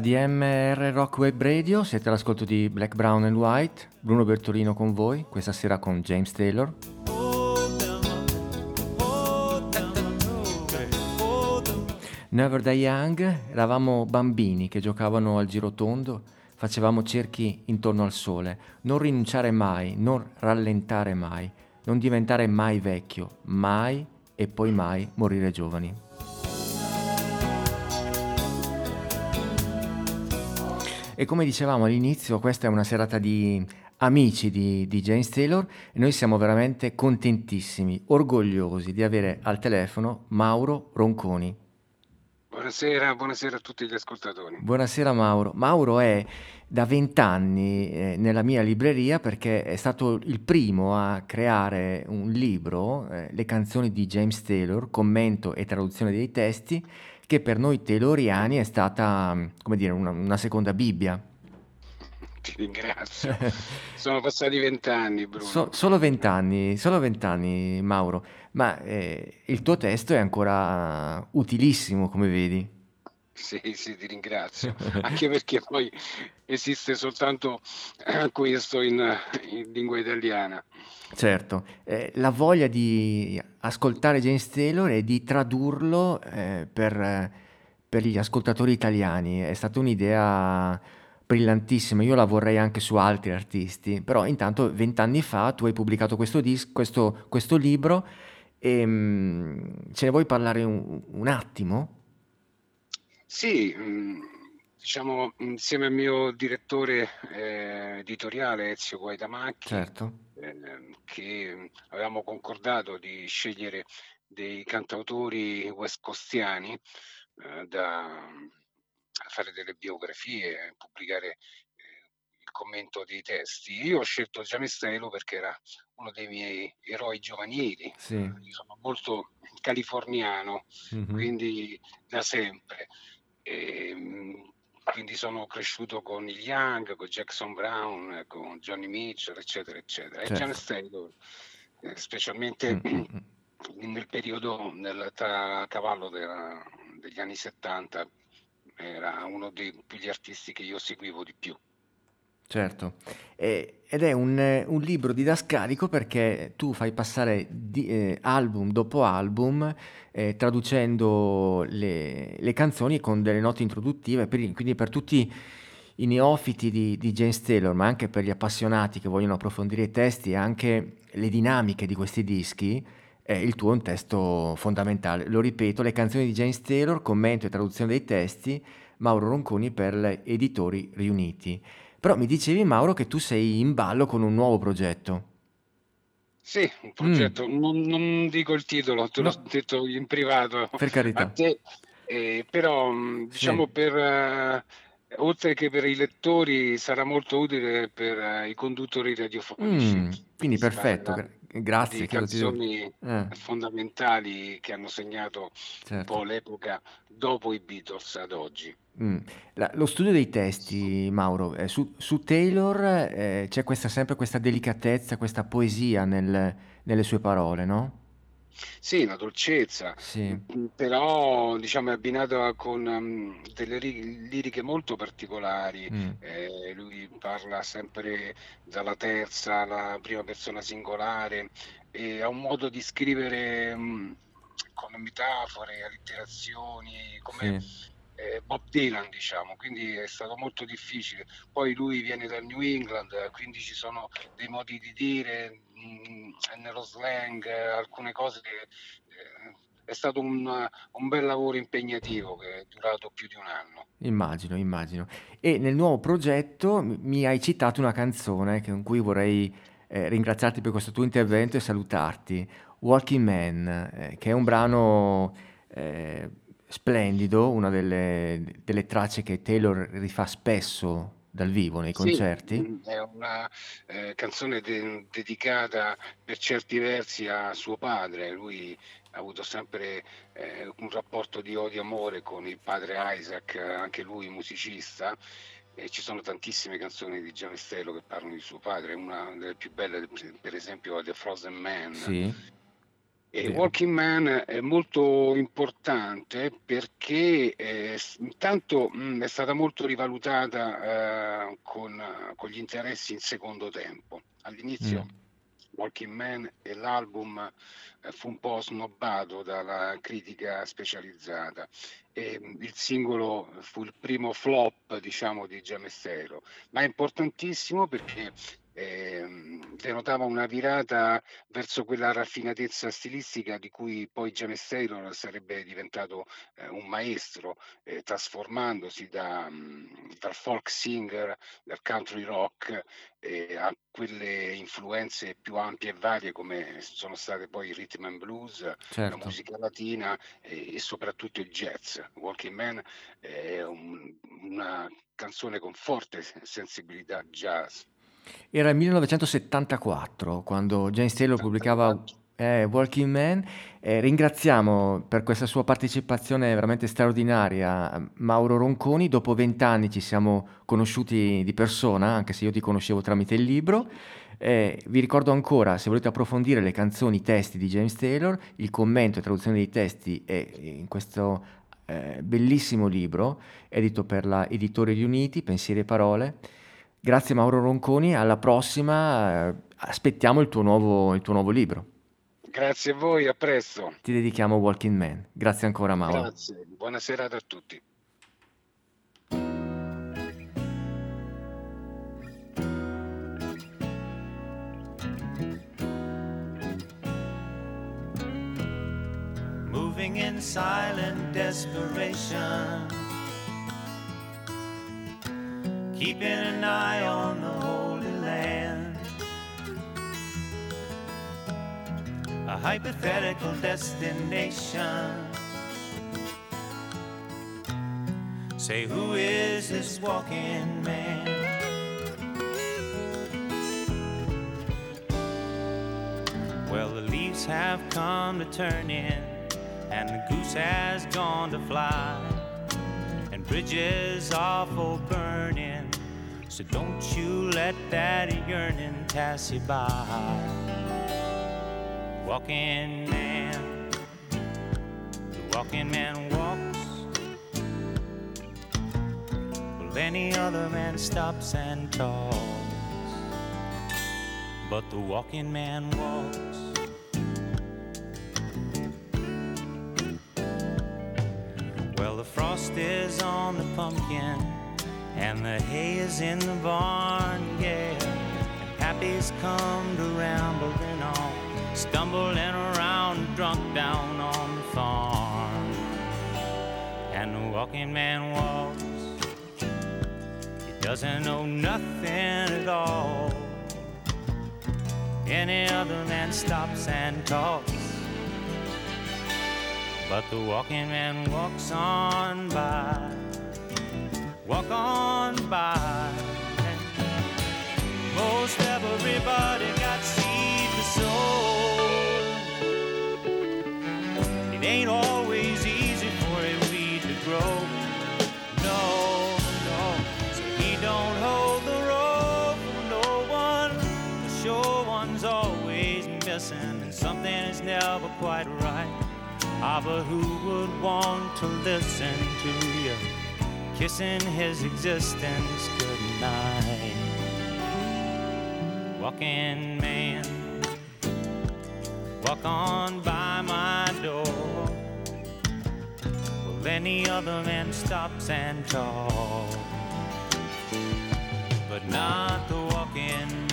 ADMR Rock Web Radio, siete all'ascolto di Black, Brown and White, Bruno Bertolino con voi, questa sera con James Taylor. Never Die Young, eravamo bambini che giocavano al girotondo, facevamo cerchi intorno al sole, non rinunciare mai, non rallentare mai, non diventare mai vecchio, mai e poi mai morire giovani. E come dicevamo all'inizio, questa è una serata di amici di, di James Taylor e noi siamo veramente contentissimi, orgogliosi di avere al telefono Mauro Ronconi. Buonasera, buonasera a tutti gli ascoltatori. Buonasera Mauro. Mauro è da vent'anni eh, nella mia libreria perché è stato il primo a creare un libro, eh, Le canzoni di James Taylor, commento e traduzione dei testi, che per noi tayloriani è stata, mm, come dire, una, una seconda Bibbia. Ti ringrazio. Sono passati vent'anni, Bruno. So- solo vent'anni, solo vent'anni, Mauro, ma eh, il tuo testo è ancora utilissimo, come vedi. Sì, sì, ti ringrazio. Anche perché poi esiste soltanto eh, questo in, in lingua italiana. Certo, eh, la voglia di ascoltare James Taylor e di tradurlo eh, per, eh, per gli ascoltatori italiani è stata un'idea brillantissima. Io la vorrei anche su altri artisti, però intanto vent'anni fa tu hai pubblicato questo, dis- questo, questo libro e mm, ce ne vuoi parlare un, un attimo? Sì, mh, diciamo insieme al mio direttore eh, editoriale Ezio Guaitamacchi, Certo. ehm, che avevamo concordato di scegliere dei cantautori west costiani eh, da fare delle biografie, pubblicare eh, il commento dei testi. Io ho scelto James Taylor perché era uno dei miei eroi giovanili. Sì. Sono molto californiano, Mhm. quindi da sempre. E, mh, quindi sono cresciuto con il Young, con Jackson Brown, con Johnny Mitchell, eccetera, eccetera. E Certo. James Taylor, eh, specialmente Mm, nel periodo nel, tra cavallo della- degli anni 70, era uno dei degli artisti che io seguivo di più. Certo, E- ed è un, eh, un libro didascalico perché tu fai passare di- eh, album dopo album eh, traducendo le, le canzoni con delle note introduttive, per quindi per tutti i neofiti di, di James Taylor, ma anche per gli appassionati che vogliono approfondire i testi e anche le dinamiche di questi dischi, eh, il tuo è un testo fondamentale. Lo ripeto, le canzoni di James Taylor, commento e traduzione dei testi, Mauro Ronconi per Editori Riuniti. Però mi dicevi, Mauro, che tu sei in ballo con un nuovo progetto. Sì, un progetto, non, non dico il titolo, te l'ho No. detto in privato Per carità. te, eh, però mh, diciamo Sì. per, eh, oltre che per i lettori sarà molto utile per eh, i conduttori radiofonici. Mm, quindi perfetto, parla grazie. di canzoni Eh, fondamentali che hanno segnato un certo. po' l'epoca dopo i Beatles ad oggi. Mm. La- lo studio dei testi, Mauro, eh, su, su Taylor eh, c'è questa, sempre questa delicatezza, questa poesia nel- nelle sue parole, no? Sì, una dolcezza, Sì. mm, però diciamo è abbinata con um, delle ri- liriche molto particolari. Mm. Eh, lui parla sempre dalla terza alla prima persona singolare e ha un modo di scrivere mm, con metafore, allitterazioni, come Sì. eh, Bob Dylan, diciamo, quindi è stato molto difficile. Poi lui viene dal New England, quindi ci sono dei modi di dire mh, nello slang, eh, alcune cose che eh, è stato un, un bel lavoro impegnativo che è durato più di un anno. Immagino, immagino. E nel nuovo progetto mi hai citato una canzone con cui vorrei eh, ringraziarti per questo tuo intervento e salutarti. Walking Man, eh, che è un brano eh, splendido, una delle, delle tracce che Taylor rifà spesso dal vivo nei Sì, concerti. mh, è una eh, canzone de- dedicata per certi versi a suo padre. Lui ha avuto sempre eh, un rapporto di odio-amore con il padre Isaac, anche lui musicista. E ci sono tantissime canzoni di Taylor che parlano di suo padre. Una delle più belle, per esempio, è The Frozen Man. Sì, E. Walking Man è molto importante perché eh, intanto mh, è stata molto rivalutata eh, con, con gli interessi in secondo tempo. All'inizio Mm. Walking Man e l'album eh, fu un po' snobbato dalla critica specializzata e mh, il singolo fu il primo flop, diciamo, di Taylor, ma è importantissimo perché ehm, denotava una virata verso quella raffinatezza stilistica di cui poi James Taylor sarebbe diventato eh, un maestro, eh, trasformandosi da, mh, dal folk singer, dal country rock eh, a quelle influenze più ampie e varie come sono state poi il rhythm and blues, la Certo. musica latina eh, e soprattutto il jazz. Walking Man è un- una canzone con forte sensibilità jazz. Era il 1974 quando James Taylor pubblicava eh, Walking Man. Eh, ringraziamo per questa sua partecipazione veramente straordinaria Mauro Ronconi. Dopo vent'anni ci siamo conosciuti di persona, anche se io ti conoscevo tramite il libro. Eh, vi ricordo ancora, se volete approfondire le canzoni, i testi di James Taylor, il commento e traduzione dei testi è in questo eh, bellissimo libro, edito per la Editori Riuniti, Pensieri e Parole. Grazie Mauro Ronconi, alla prossima, eh, aspettiamo il tuo nuovo, il tuo nuovo libro. Grazie a voi, a presto. Ti dedichiamo Walking Man. Grazie ancora Mauro. Grazie, buona serata a tutti. moving in silent desperation, keeping an eye on the Holy Land. a hypothetical destination. Say, who is this walking man? Well, the leaves have come to turn in, and the goose has gone to fly, and bridges are for burning. So don't you let that yearning pass you by. Walking man, the walking man walks. Well, any other man stops and talks. But the walking man walks. Well, the frost is on the pumpkin, and the hay is in the barn, yeah. And Pappy's come to rambling on, stumbling around, drunk down on the farm. And the walking man walks, he doesn't know nothing at all. Any other man stops and talks. But the walking man walks on by, walk on by. Most everybody got seed to sow. It ain't always easy for a weed to grow. No, no, so he don't hold the rope no one. The sure one's always missing, and something is never quite right. Ah, but who would want to listen to you kissing his existence goodnight? Walking man, walk on by my door. Well, any other man stops and talks, but not the walking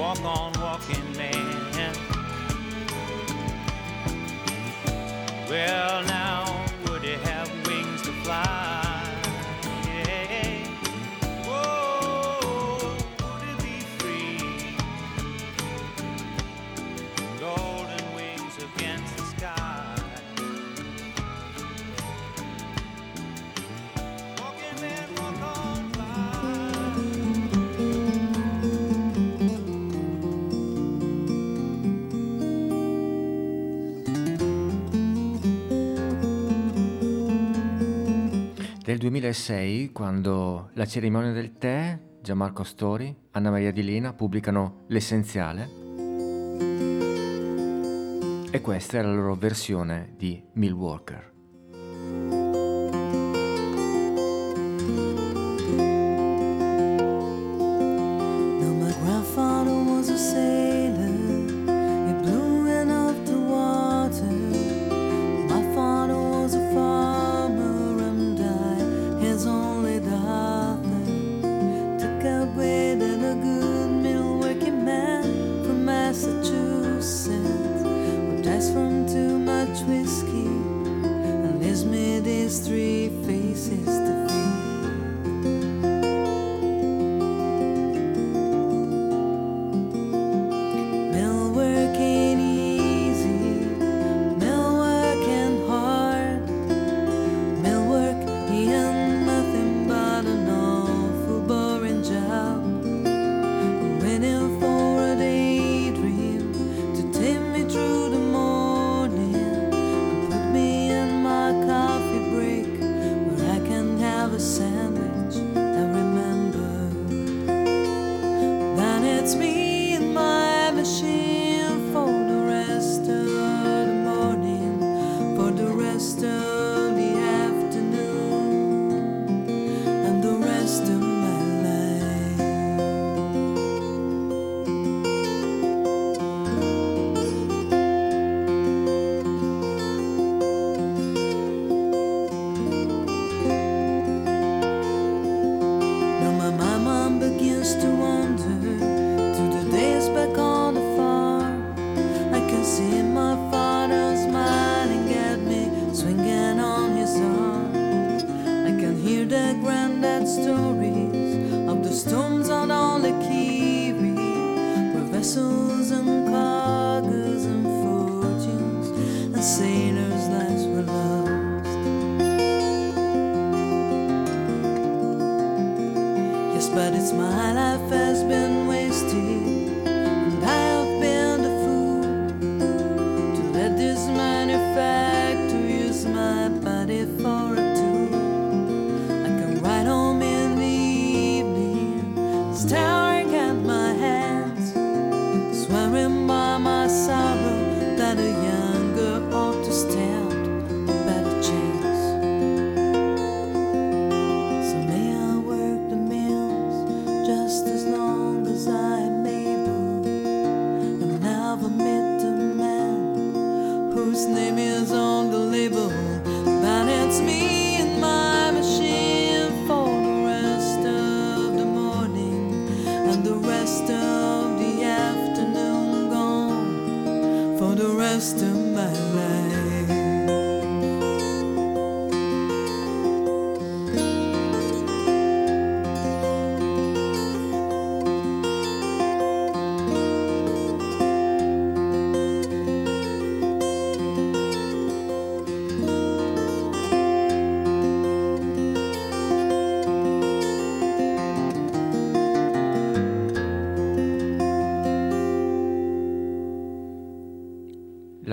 walk on walking man. Well, Del 2006, quando la cerimonia del tè, Gianmarco Stori, Anna Maria Di Lina pubblicano L'essenziale. E questa è la loro versione di Milwaukee.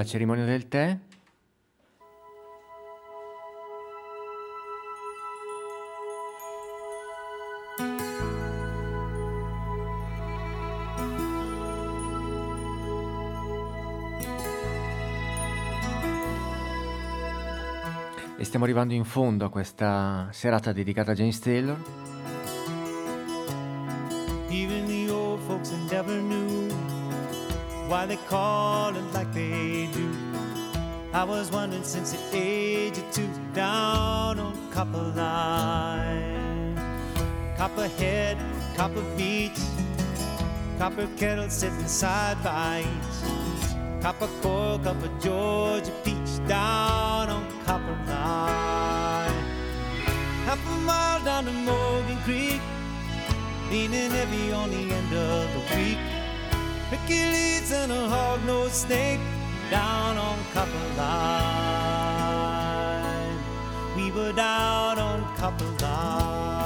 Cerimonia del tè? E stiamo arrivando in fondo a questa serata dedicata a James Taylor. Kettle sitting side by each, Copper cup of Georgia Peach, down on Copper Line. Half a mile down to Morgan Creek, leaning heavy on the end of the week. Hercules and a hog-nosed snake down on Copper Line. We were down on Copper Line.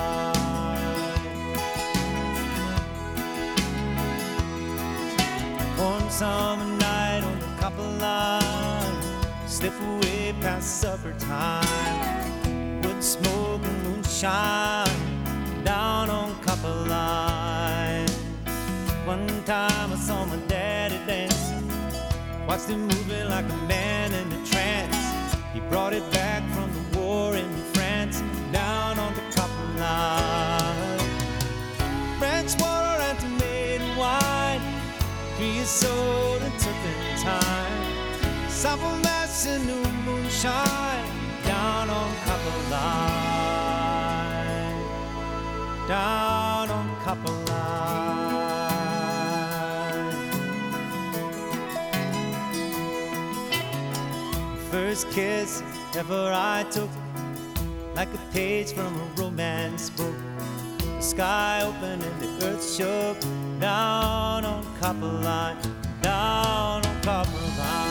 Summer night on the Copper Line, slip away past supper time. Wood smoke and moonshine down on Copper Line. One time I saw my daddy dancing, watched him moving like a man in a trance. He brought it back from the war in France, down on the copper line. French water and tomato wine, creosote and turpentine. Supple mass and new moonshine, down on copper line. Down on copper line. First kiss ever I took, like a page from a romance book. The sky opened and the earth shook. Down on copper line, down on copper line.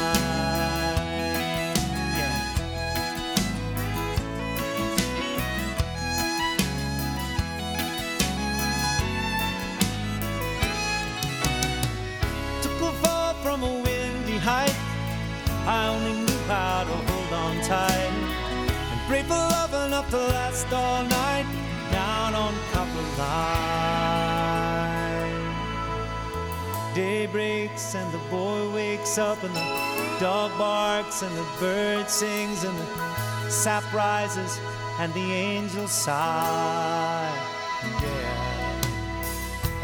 Knew how to hold on tight and pray for love enough to last all night down on copper line. Day breaks and the boy wakes up and the dog barks and the bird sings and the sap rises and the angels sigh. Yeah.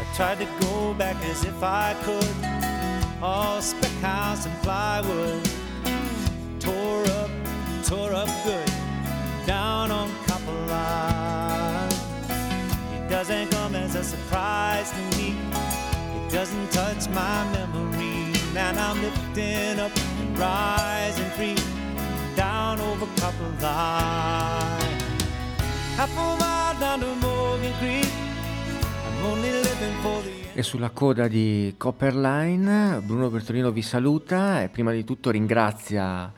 I tried to go back as if I could. All spec house and plywood. Tore up, good. Down on copper. It doesn't come as a surprise to me. It doesn't touch my memory. And I'm lifting up and rising free. Down over copper line. Half a mile down to Morgan Creek. I'm only living for the E sulla coda di Copperline, Bruno Bertolino vi saluta e prima di tutto ringrazia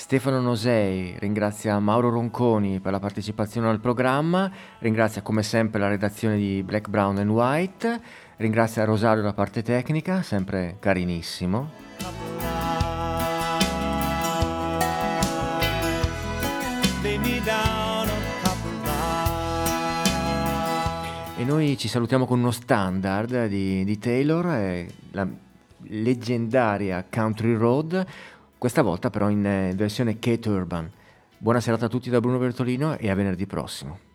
Stefano Nosei ringrazia Mauro Ronconi per la partecipazione al programma, ringrazia come sempre la redazione di Black, Brown and White, ringrazia Rosario la parte tecnica, sempre carinissimo. E noi ci salutiamo con uno standard di, di Taylor, la leggendaria Country Road questa volta però in eh, versione Kate Urban. Buona serata a tutti da Bruno Bertolino e a venerdì prossimo.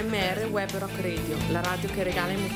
ADMR Web Rock Radio, la radio che regala emozioni.